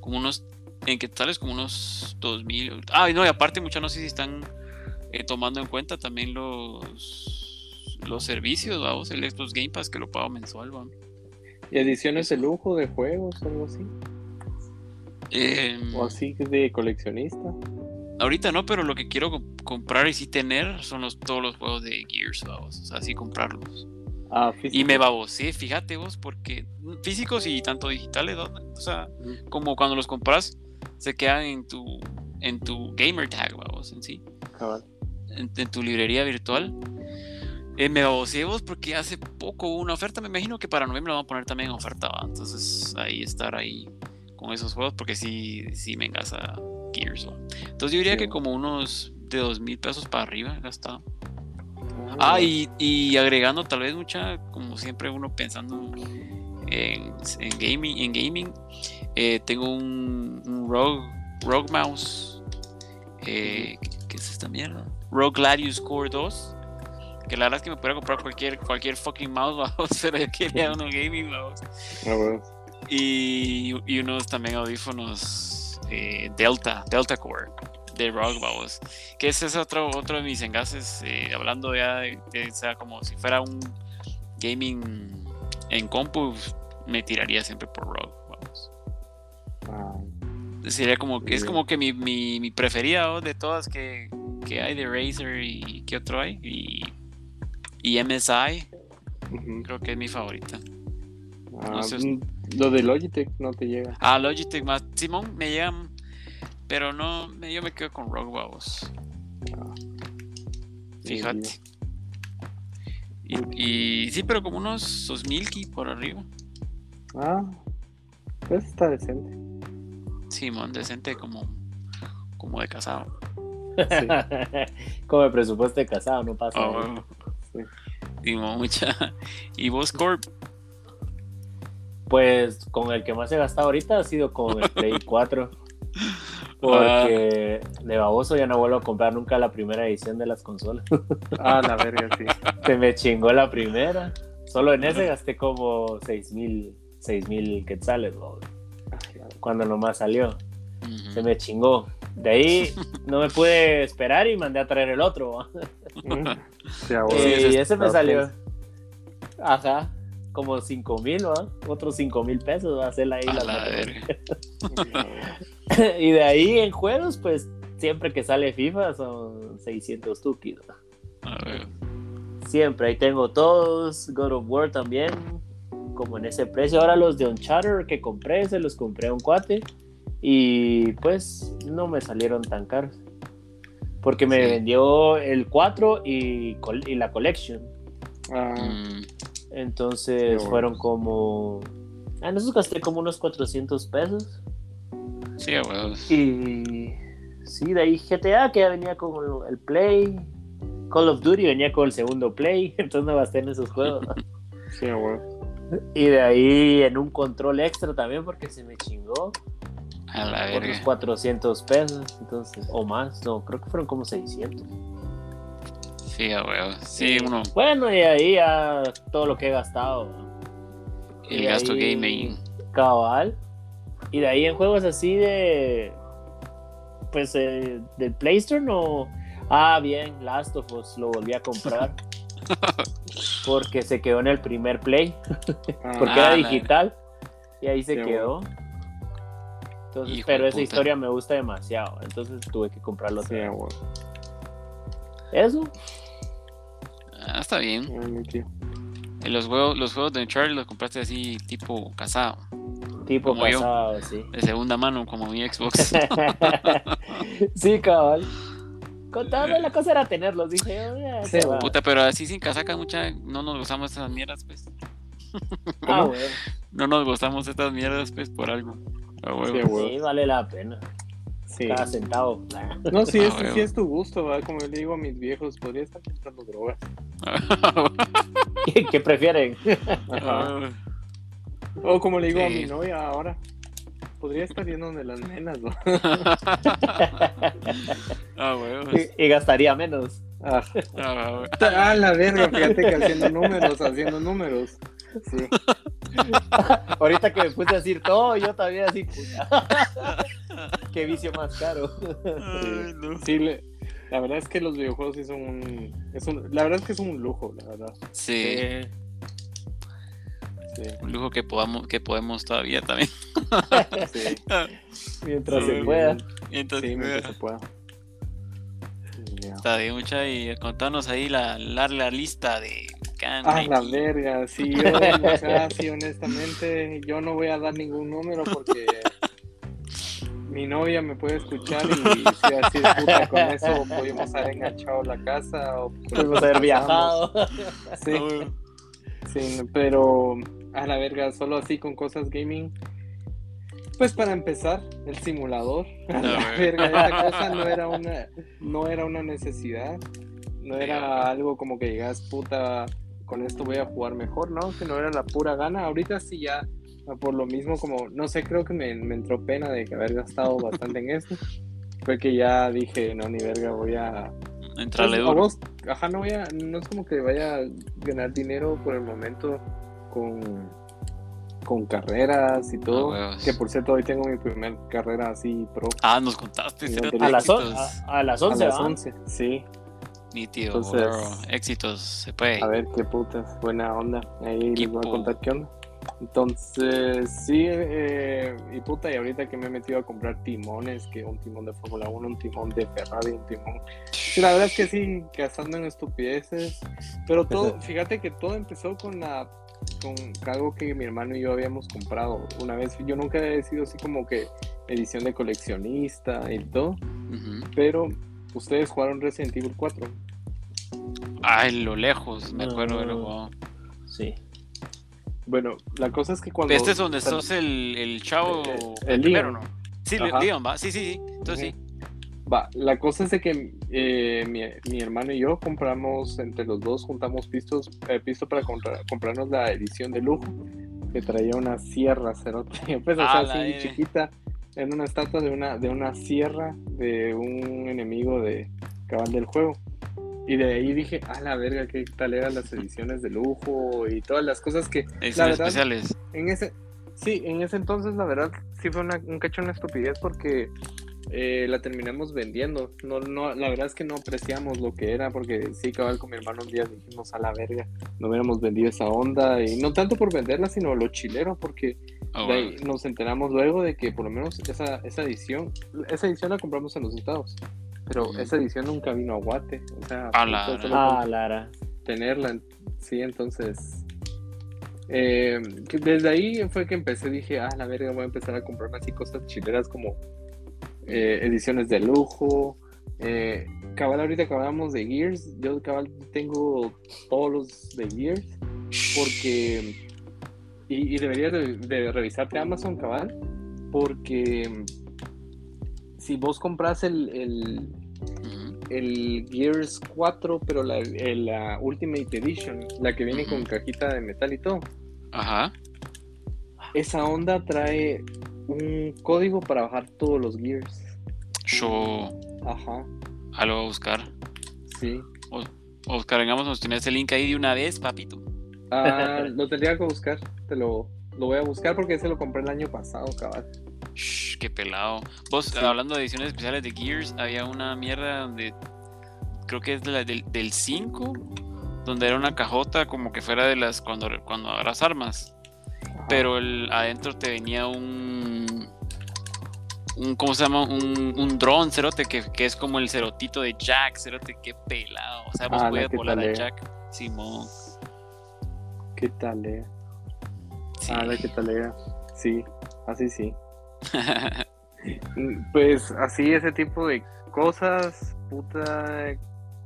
como unos, en qué tales, como unos 2000. Ah, no, y aparte, muchas no sé si están eh, tomando en cuenta también los, los servicios, vamos, el Xbox Game Pass que lo pago mensual, vamos. ¿Y ediciones de lujo de juegos o algo así? Em, ¿O así de coleccionista? Ahorita no, pero lo que quiero comprar y sí tener son los, todos los juegos de Gears, vamos. O sea, sí comprarlos. Ah, y me babosé, fíjate vos, porque físicos y tanto digitales, o sea, como cuando los compras, se quedan en tu en tu gamer tag, vamos, en sí. En, tu librería virtual. Eh, me babosé vos porque hace poco hubo una oferta, me imagino que para noviembre lo van a poner también en oferta, entonces ahí estar ahí con esos juegos porque sí, sí me engasa Gears. Entonces yo diría que como unos de dos mil pesos para arriba gastado. Ah, ah y, agregando tal vez mucha, como siempre uno pensando en, gaming, en gaming eh, tengo un, Rogue, Rogue Mouse. Eh, ¿qué, es esta mierda? Rogue Gladius Core 2. Que la verdad es que me podría comprar cualquier, cualquier fucking mouse, pero yo quería uno gaming mouse. Ah, y, y unos también audífonos eh, Delta, Delta Core de Rock, vamos. Que ese es otro, otro de mis engases, eh, hablando ya de, o sea, como si fuera un gaming en compu, me tiraría siempre por Rock, vamos. Sería como que es como que mi, mi, mi preferida de todas que, que, hay de Razer y que otro hay. Y, y MSI, creo que es mi favorita. Ah, mm, lo de Logitech no te llega. Ah, Logitech más. Simón me llega. Pero no, yo me quedo con Rogue Babos. Ah, Fíjate. Y, sí, pero como unos 2000 ki por arriba. Ah, pues está decente. Simón, decente como, como de casado. como de presupuesto de casado, no pasa. Oh, Simón, mucha. ¿Y vos, Corp? Pues con el que más he gastado ahorita ha sido con el Play 4. Porque de baboso ya no vuelvo a comprar nunca la primera edición de las consolas. Ah, la verga, sí. Se me chingó la primera. Solo en ese gasté como 6 mil quetzales, cuando nomás salió. Se me chingó. De ahí no me pude esperar y mandé a traer el otro. y ese me salió. Ajá como 5 mil, Otros 5 mil pesos va a ser la isla. y de ahí en juegos, pues siempre que sale FIFA son 600 tukis. Siempre, ahí tengo todos. God of War también, como en ese precio. Ahora los de Uncharted que compré, se los compré a un cuate. Y pues no me salieron tan caros. Porque me vendió el 4 y, y la Collection. Ah. Mm. Entonces fueron como. Ah, en esos gasté como unos 400 pesos. Sí, Y. Sí, de ahí GTA, que ya venía con el Play. Call of Duty venía con el segundo play, entonces no gasté en esos juegos. Sí, güey. y de ahí en un control extra también porque se me chingó A la por los verga. 400 pesos, entonces, o más, no, creo que fueron como 600. Sí, a huevo. Sí, uno. Bueno, y ahí ya todo lo que he gastado. El Y gasto ahí- gaming. Cabal. Y de ahí en juegos así de. Pues eh, del Play Store no. Ah, bien, Last of Us lo volví a comprar. porque se quedó en el primer Play. Porque Ah, era digital. Y ahí se quedó. Entonces, Hijo pero esa puta. historia me gusta demasiado. Entonces tuve que comprarlo. sí, güey. Eso. Ah, está bien. Los juegos, los juegos de Uncharted los compraste así, tipo casado. Tipo Como yo. sí. De segunda mano, como mi Xbox. sí, cabal. Contando la cosa era tenerlos, dije yo. "Eh, Sí, se va". Puta, pero así sin casaca, mucha. No nos gozamos estas mierdas, pues. Ah, bueno. No nos gozamos estas mierdas, pues, por algo. A huevo. Sí. Sí, vale la pena. Sí. Cada centavo. No, sí, Ah, es, sí es tu gusto, ¿va? Como le digo a mis viejos, podría estar comprando drogas. ¿Qué prefieren? Ajá. O como le digo a Sí. mi novia ahora, podría estar yendo donde las nenas. Ah, y, y gastaría menos. Ah, Ah, ah, la verga, fíjate que haciendo números, haciendo números. Sí. Ahorita que me puse a decir todo, yo también así, puta. Qué vicio más caro. Ay, no. Sí, le- la verdad es que los videojuegos sí son un, es un- La verdad es que es un lujo, la verdad. Sí, Sí, un lujo que podamos, que podemos todavía también. sí. Mientras Sí, se pueda. Sí, mientras se pueda. Está bien, mucha y contanos ahí la, la, la lista de Can Ah, la verga, sí, yo, o sea, sí, honestamente, yo no voy a dar ningún número porque mi novia me puede escuchar y si así es puta con eso pudimos haber enganchado la casa o Pudimos haber viajado. Sí, sí, pero a la verga, solo así con cosas gaming. Pues para empezar, el simulador. A la Ah, verga, esa cosa no era una, no era una necesidad. No era algo como que llegas, puta, con esto voy a jugar mejor, ¿no? Que no era la pura gana. Ahorita sí ya, por lo mismo, como, no sé, creo que me, me entró pena de que haber gastado bastante en esto. Fue que ya dije, no, ni verga, voy a, Entrale pues, a duro. vos, ajá, no voy a, no es como que vaya a ganar dinero por el momento con, con carreras y todo. Ah, que por cierto, hoy tengo mi primer carrera así pro Ah, nos contaste. A las, a, a las a 11, las ¿va? 11. Sí, Nítido, Entonces- bro. Éxitos, se puede. a ver qué putas, buena onda. Ahí les voy a contar qué onda. Entonces, sí, eh, y puta, y ahorita que me he metido a comprar timones, que un timón de Fórmula 1, un timón de Ferrari, un timón Sí, la verdad es que sí, gastando en estupideces. Pero todo, fíjate que todo empezó con la con algo que mi hermano y yo habíamos comprado una vez. Yo nunca he sido así como que edición de coleccionista y todo. Pero ustedes jugaron Resident Evil 4. Ay, lo lejos, me acuerdo de No. lo jugado. Sí. Bueno, la cosa es que cuando. Este es donde sos el, el chavo. El, el primero, Leon. ¿no? Sí, Ajá. Leon, va. Sí, sí, sí. Entonces sí. Va, la cosa es de que eh, mi, mi hermano y yo compramos entre los dos, juntamos pistos, eh, pisto para comprar- comprarnos la edición de lujo, que traía una sierra cerote, pues o sea, Ah, la así chiquita, en una estatua de una, de una sierra de un enemigo de cabal del juego. Y de ahí dije, ah, la verga, qué tal eran las ediciones de lujo y todas las cosas que Ediciones verdad- especiales. en ese, sí, en ese entonces la verdad sí fue una, un cacho una estupidez porque eh, la terminamos vendiendo. No, no, la verdad es que no apreciamos lo que era porque sí, cabal con mi hermano un día dijimos a la verga, no hubiéramos vendido esa onda y no tanto por venderla, sino lo chilero porque Oh, de ahí nos enteramos luego de que por lo menos esa, esa edición, esa edición la compramos en los estados. Pero esa edición nunca vino a Guate, o sea, A la- Ah, Lara. tenerla. Sí, entonces. eh, desde ahí fue que empecé, dije, ah, la verga, voy a empezar a comprarme así cosas chileras como eh, ediciones de lujo. Eh, cabal, ahorita acabamos de Gears. Yo, cabal, tengo todos los de Gears porque. Y, y deberías de, de revisarte Amazon, cabal, porque si vos compras el, el, Gears 4, pero la, el- la Ultimate Edition, la que viene con cajita de metal y todo. Ajá. Esa onda trae un código para bajar todos los Gears. Yo Ajá, ah, lo voy a buscar. sí. Oscar, vengamos, nos tienes el link ahí de una vez, papito. Ah, lo tendría que buscar. Te lo, lo voy a buscar porque ese lo compré el año pasado, cabal. Shh, qué pelado. Vos, Sí. hablando de ediciones especiales de Gears, había una mierda donde creo que es de la del, del 5, donde era una cajota como que fuera de las cuando, cuando agarras armas. Pero el, adentro te venía un. un ¿Cómo se llama? Un, un dron, cerote, que, que es como el cerotito de Jack, cerote, qué pelado. O sea, vos Ah, podías volar a talea. Jack. Simón. ¿Qué tal, eh? Sí. Ah, la que tal, eh. Sí, así sí. Mm, Pues así, ese tipo de cosas, puta,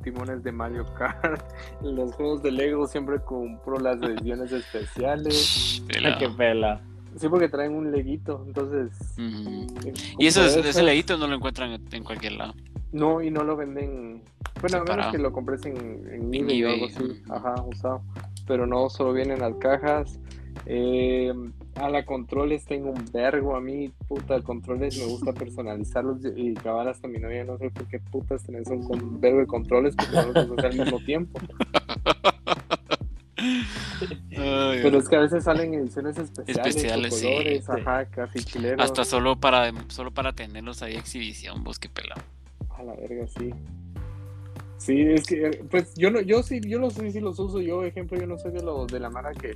timones de Mario Kart, los juegos de Lego siempre compro las ediciones especiales. Pela. Sí, porque traen un leguito, entonces... Eh, Y eso, es- ese leguito no lo encuentran en- en cualquier lado. No, y no lo venden... Bueno, a menos que lo compres en, en En eBay o algo así, ajá, usado. Pero no, solo vienen las cajas. Eh, a la controles tengo un vergo, a mí, puta, controles me gusta personalizarlos y cabal hasta mi novia, no sé por qué putas tenés un con- vergo de controles porque no los al mismo tiempo. Pero es que a veces salen ediciones especiales, Especiales, colores, sí. ajá, casi chileros. Hasta solo para, solo para tenerlos ahí exhibición, vos qué pelado. A la verga, sí. Sí, es que, pues yo no, yo sí, yo los sí, sí los uso. Yo, ejemplo, yo no soy de los de la mara que,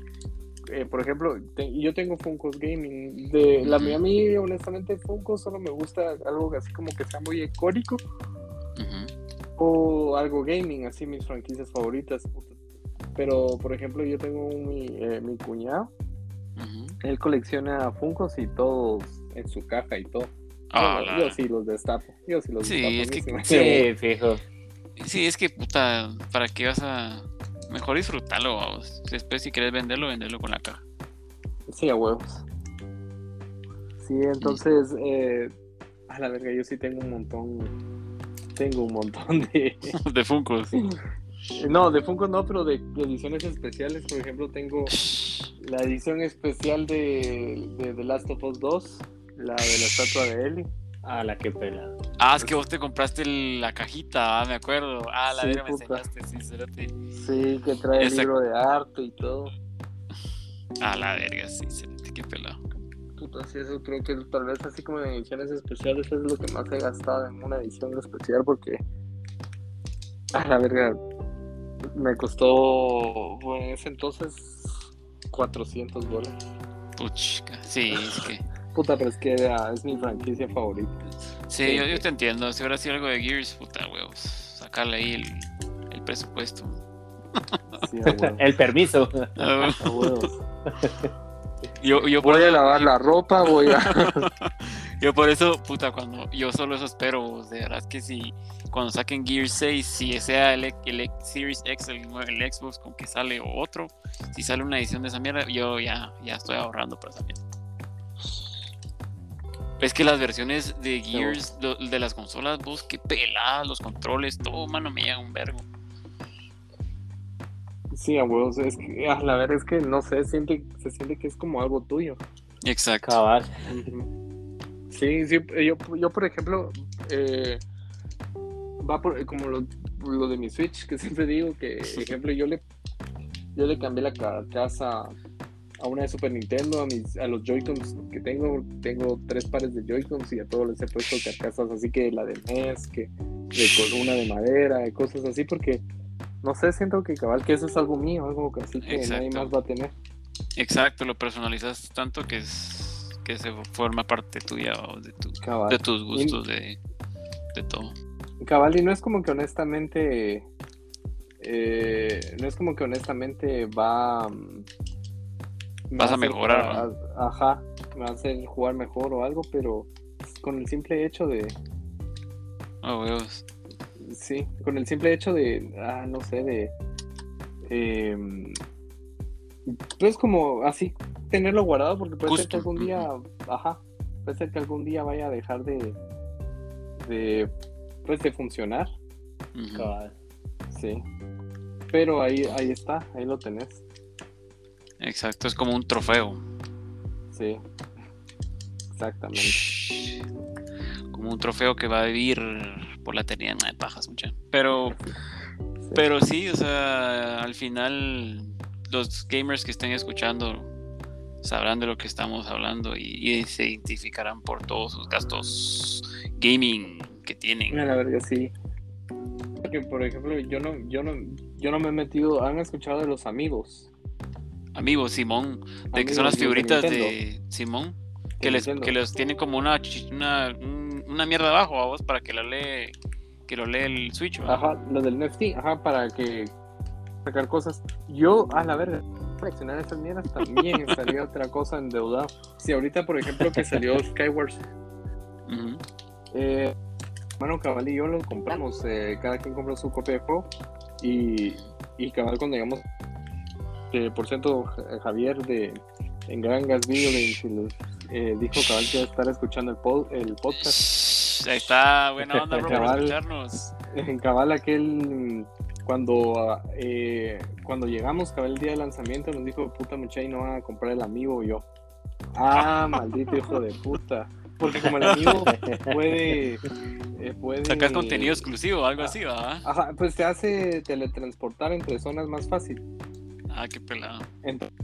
eh, por ejemplo, te- yo tengo Funkos Gaming. De la a mí, honestamente, Funko solo me gusta algo así como que sea muy icónico o algo gaming, así mis franquicias favoritas. Pero, por ejemplo, yo tengo un- mi, eh, mi cuñado, él colecciona Funkos y todos en su caja y todo. Ah, Bueno, Yo sí los destapo. Yo sí los Sí, destapo. es que- Sí, fijo. Sí, es que puta, ¿para qué vas a...? Mejor disfrutarlo, vamos. Después si quieres venderlo, venderlo con la caja. Sí, a huevos. Sí, entonces, eh, a la verga, yo sí tengo un montón, tengo un montón de... de Funkos. No, de Funko no, pero de, de ediciones especiales, por ejemplo, tengo la edición especial de, de The Last of Us 2, la de la estatua de Ellie. Ah, la que pela. Ah, es que vos te compraste el- la cajita, ah, me acuerdo. Ah, la Sí, verga me enseñaste, sí, cerote. Sí, que trae el Esa- libro de arte y todo. Ah, la verga, sí, cerote, qué pelado. Puta, sí, eso creo que tal vez así como en ediciones especiales es lo que más he gastado en una edición especial porque a la verga me costó bueno, en ese entonces 400 dólares. Puchca, sí, es que... Puta, pero es que es mi franquicia favorita. Sí, yo, yo te entiendo. Si hubiera sido algo de Gears, puta, huevos. Sacarle ahí el, el presupuesto. Sí. El permiso. Ah, yo, yo, por Voy a lavar la ropa, voy a... yo por eso, puta, cuando yo solo eso espero, vos, de verdad es que si cuando saquen Gears 6, si sea el, el X- Series X, el, el Xbox con que sale o otro, si sale una edición de esa mierda, yo ya, ya estoy ahorrando para esa mierda. Es que las versiones de Gears lo- de las consolas, vos, qué peladas, los controles, todo, mano, me llega un vergo. Sí, a huevos. Es que, a la verga, es que no sé, siente, se siente que es como algo tuyo. Exacto. Cabal. Sí, sí, yo, yo por ejemplo, eh, va por como lo, lo de mi Switch, que siempre digo que, por ejemplo, yo le, yo le cambié la carcasa a una de Super Nintendo, a, mis, a los Joy-Cons que tengo, tengo tres pares de Joy-Cons y a todos les he puesto carcasas así que la de NES, que de una de madera, de cosas así, porque, no sé, siento que cabal que eso es algo mío, algo que así que nadie más va a tener. Exacto, lo personalizas tanto que es que se forma parte tuya o de, tu, Cabal. de tus gustos, de, de todo. Cabal, y no es como que honestamente. eh, no es como que honestamente va. Me Vas va a mejorar, Ajá, me va a hacer jugar mejor o algo, pero con el simple hecho de. Oh, huevos. Sí, con el simple hecho de. Ah, no sé, de. em, pues como así tenerlo guardado, porque puede ser que algún día. Ajá, puede ser que algún día vaya a dejar de. de. pues de funcionar. Sí. Pero ahí, ahí está, ahí lo tenés. Exacto, es como un trofeo. Sí. Exactamente. Como un trofeo que va a vivir por la eternidad de pajas, mucha. Pero, pero sí, o sea, al final los gamers que estén escuchando sabrán de lo que estamos hablando y, se identificarán por todos sus gastos gaming que tienen. La verdad, sí. Porque, por ejemplo, yo no, yo no, yo no me he metido. ¿Han escuchado de los amigos? Amigos, Simón, de que son las figuritas de, Simón, que les, que les tienen como una, una, una mierda abajo a vos para que la lee, que lo lee el Switch. Ajá, lo del NFT, ajá, para que sacar cosas. Yo, a la verga, coleccionar esas mierdas también estaría otra cosa endeudado. Si ahorita, por ejemplo, que salió Skywars, eh, Mano Cabal y yo lo compramos, eh, cada quien compró su copia de juego y, y Cabal cuando llegamos, que por cierto Javier de en Gran Gas Video eh, dijo Cabal que iba a estar escuchando el, el podcast. Ahí está, buena onda, bro, cabal, escucharnos. En Cabal aquel cuando eh, cuando llegamos, cabal el día de lanzamiento, nos dijo, puta muchacha, y no van a comprar el amigo yo. Ah, maldito hijo de puta. Porque como el amigo puede, eh, puede... Sacar contenido exclusivo, algo así, ¿va? Ajá, pues te hace teletransportar entre zonas más fácil. Ah, qué pelado. Entonces,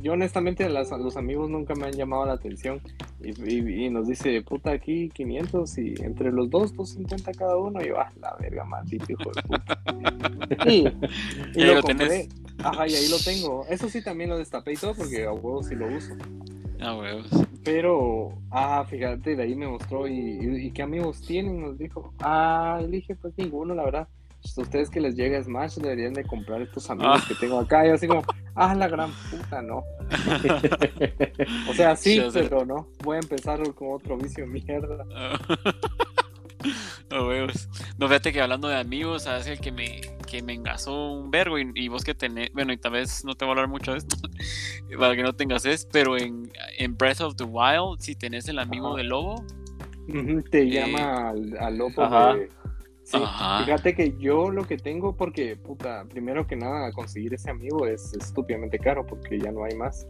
yo honestamente los amigos nunca me han llamado la atención y, nos dice, puta, aquí 500 y entre los dos, 250 cada uno y va, la verga, maldito hijo de puta. y, lo, compré, ajá, y ahí lo tengo. Eso sí también lo destapé y todo porque a huevos sí lo uso. A huevos. Pero, ah, fíjate, de ahí me mostró y, qué amigos tienen, nos dijo. Ah, elige pues ninguno, la verdad. Ustedes que les llega Smash deberían de comprar estos amigos que tengo acá. Y así como, ah, la gran puta, no. o sea, sí, pero no. Voy a empezar con otro vicio mierda. No, no, fíjate que hablando de amigos, sabes el que me, que me engasó un vergo y, vos que tenés, bueno, y tal vez no te voy a hablar mucho de esto para que no tengas es, pero en, en Breath of the Wild, si tenés el amigo del lobo, te eh, llama al, lobo de Sí, fíjate que yo lo que tengo, porque, puta, primero que nada, conseguir ese amigo es estúpidamente caro porque ya no hay más.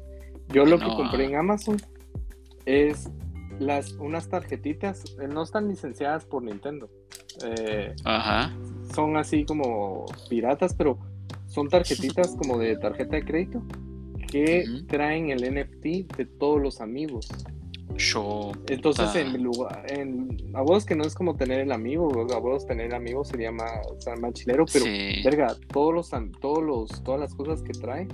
Yo lo que compré en Amazon es las, unas tarjetitas, eh, no están licenciadas por Nintendo. Eh, Ajá. Son así como piratas, pero son tarjetitas como de tarjeta de crédito que traen el NFT de todos los amigos. Entonces, en lugar, en, a vos que no es como tener el amigo, a vos tener amigos sería más, más chilero, pero, verga, todos los, todos los, todas las cosas que trae,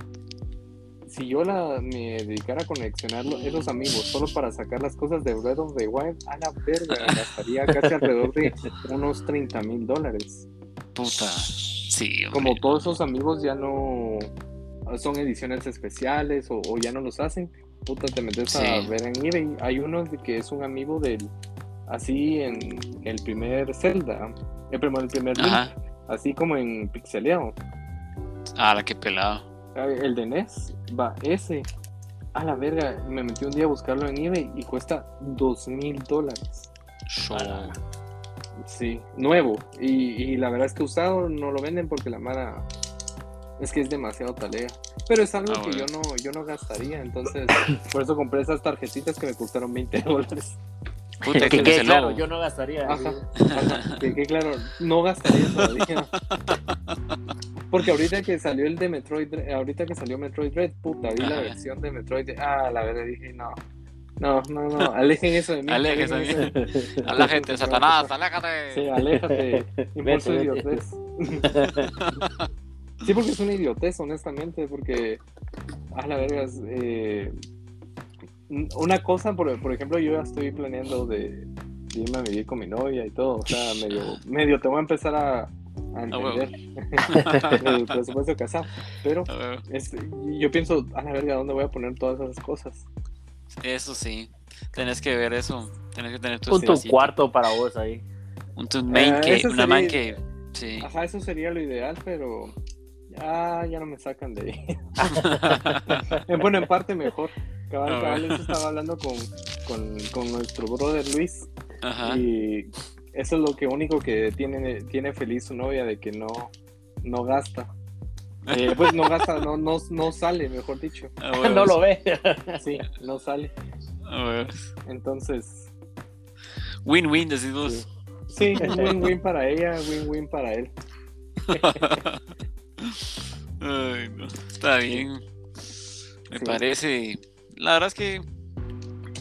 si yo la, me dedicara a coleccionar esos amigos solo para sacar las cosas de Breath of the Wild, a la verga, gastaría casi alrededor de unos 30 mil dólares. Puta, sí. Como todos esos amigos ya no son ediciones especiales o ya no los hacen, puta, te metes a ver en eBay. Hay uno que es un amigo del. Así en el primer Zelda. El primer, el primer Link, Así como en Pixeleado. Ah, la que pelado. El de NES. Va, ese. A la verga. Me metí un día a buscarlo en eBay y cuesta dos mil dólares. Sí, nuevo. Y, y, la verdad es que usado no lo venden porque la mara es que es demasiado talea. Pero es algo ah, que yo no, yo no gastaría. Entonces, por eso compré esas tarjetitas que me costaron 20 dólares. Puta, que, claro, yo no gastaría. Ajá, que, claro, no gastaría todavía. Porque ahorita que salió el de Metroid, ahorita que salió Metroid Red, puta, vi la versión de Metroid. Ah, la verdad dije, no. No, no, no, alejen eso de mí. Alejen eso de mí. Aléjate, Satanás, aléjate. Sí, aléjate. Impulso idiotez. Sí, porque es una idiotez, honestamente, porque, a la verga, eh, una cosa, por, ejemplo, yo ya estoy planeando de, irme a vivir con mi novia y todo, o sea, medio, medio te voy a empezar a, a entender el presupuesto de casar, pero yo pienso, a la verga, ¿dónde voy a poner todas esas cosas? Eso sí, tenés que ver eso, tenés que tener tu, un cuarto para vos ahí. Un main eh, una man cave. Sí. Ajá, eso sería lo ideal, pero Ah, ya no me sacan de ahí. bueno, en parte mejor. Cabal, cabal, eso estaba hablando con, con, con nuestro brother Luis. Y eso es lo que único que tiene, tiene feliz su novia, de que no, no gasta. Eh, pues no gasta, no, no, no sale, mejor dicho. Ah, no lo ve. Sí, no sale. Ah, huevos. Entonces, Win-win, decís vos. sí, win-win para ella, win-win para él. Ay, no. Está bien. Me Sí. parece. La verdad es que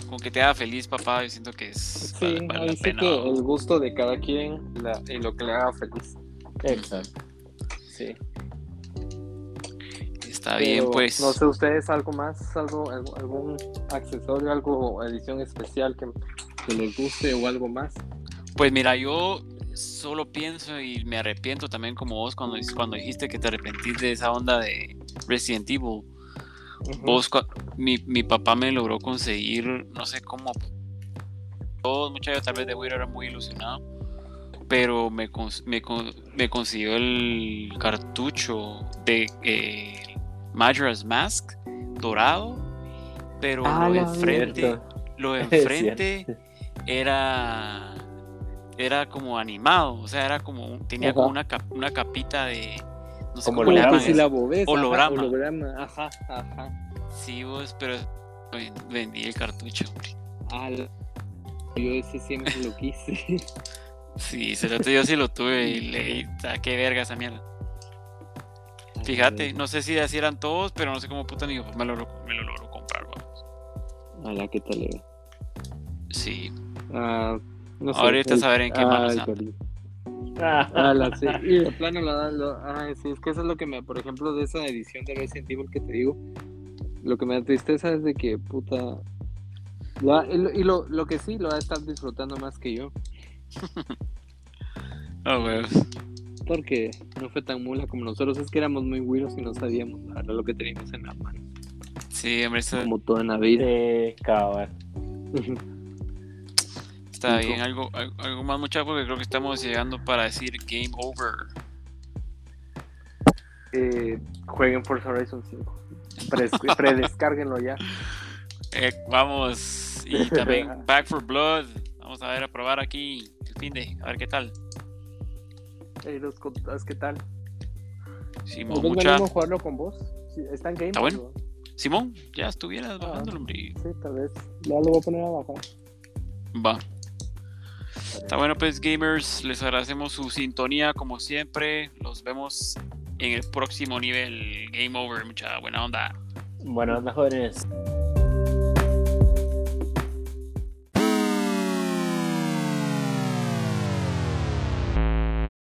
con que te haga feliz, papá, yo siento que es Sí, vale, vale ahí la sí pena. que el gusto de cada quien la- y lo que le haga feliz. Exacto. Sí. Está Pero, bien, pues. No sé, ustedes algo más, algo, algo- algún accesorio, algo, edición especial que, que les guste o algo más. Pues mira, yo solo pienso y me arrepiento también como vos cuando, cuando dijiste que te arrepentiste de esa onda de Resident Evil. Vos, mi, mi papá me logró conseguir, no sé cómo, todos muchachos tal vez de Wii era muy ilusionado, pero me, cons- me, con- me consiguió el cartucho de eh, Majora's Mask dorado, pero Ah, lo de enfrente, lo de enfrente era era como animado, o sea, era como tenía como una, cap- una capita de no sé Como cómo le holograma, llaman eso. la bobés, Holograma. Ajá, holograma, ajá, ajá. Sí, vos, pero ven- vendí el cartucho, hombre. Ah, yo ese siempre lo quise. Sí, se lo yo sí lo tuve y le ah, qué verga esa mierda. Fíjate, no sé si así eran todos, pero no sé cómo puta mi papá me lo, me lo logró comprar, vamos. A la que tal. Sí. Ah, no sé. Ahorita el- sabré en qué ah, manos perrito. Ah, la, sí. Y de plano lo da, lo- ah, sí, es que eso es lo que me, por ejemplo, de esa edición de Resident Evil que te digo, lo que me da tristeza es de que, puta, y, lo, y lo- lo que sí, lo va a estar disfrutando más que yo, Ah, huevos. porque no fue tan mula como nosotros, es que éramos muy güiros y no sabíamos la verdad, lo que teníamos en la mano, Sí, hombre, eso como todo en la vida. sí, cabal. está cinco. bien. Algo, algo, algo más, muchachos, porque creo que estamos llegando para decir game over. Eh, jueguen Forza Horizon 5, Pres- predescárguenlo ya. Eh, vamos, y también Back for Blood. Vamos a ver, a probar aquí el fin de, a ver qué tal. Ey, los contás, ¿qué tal? Simón, ¿Nosotros mucha. jugarlo con vos? Está en Game Está bueno. ¿no? Simón, ya estuvieras Ah. bajándolo, hombre. Sí, tal vez. Ya lo voy a poner a bajar. Va. Está bueno, pues, gamers. Les agradecemos su sintonía, como siempre. Los vemos en el próximo nivel. Game over, mucha buena onda. Bueno, onda, jóvenes.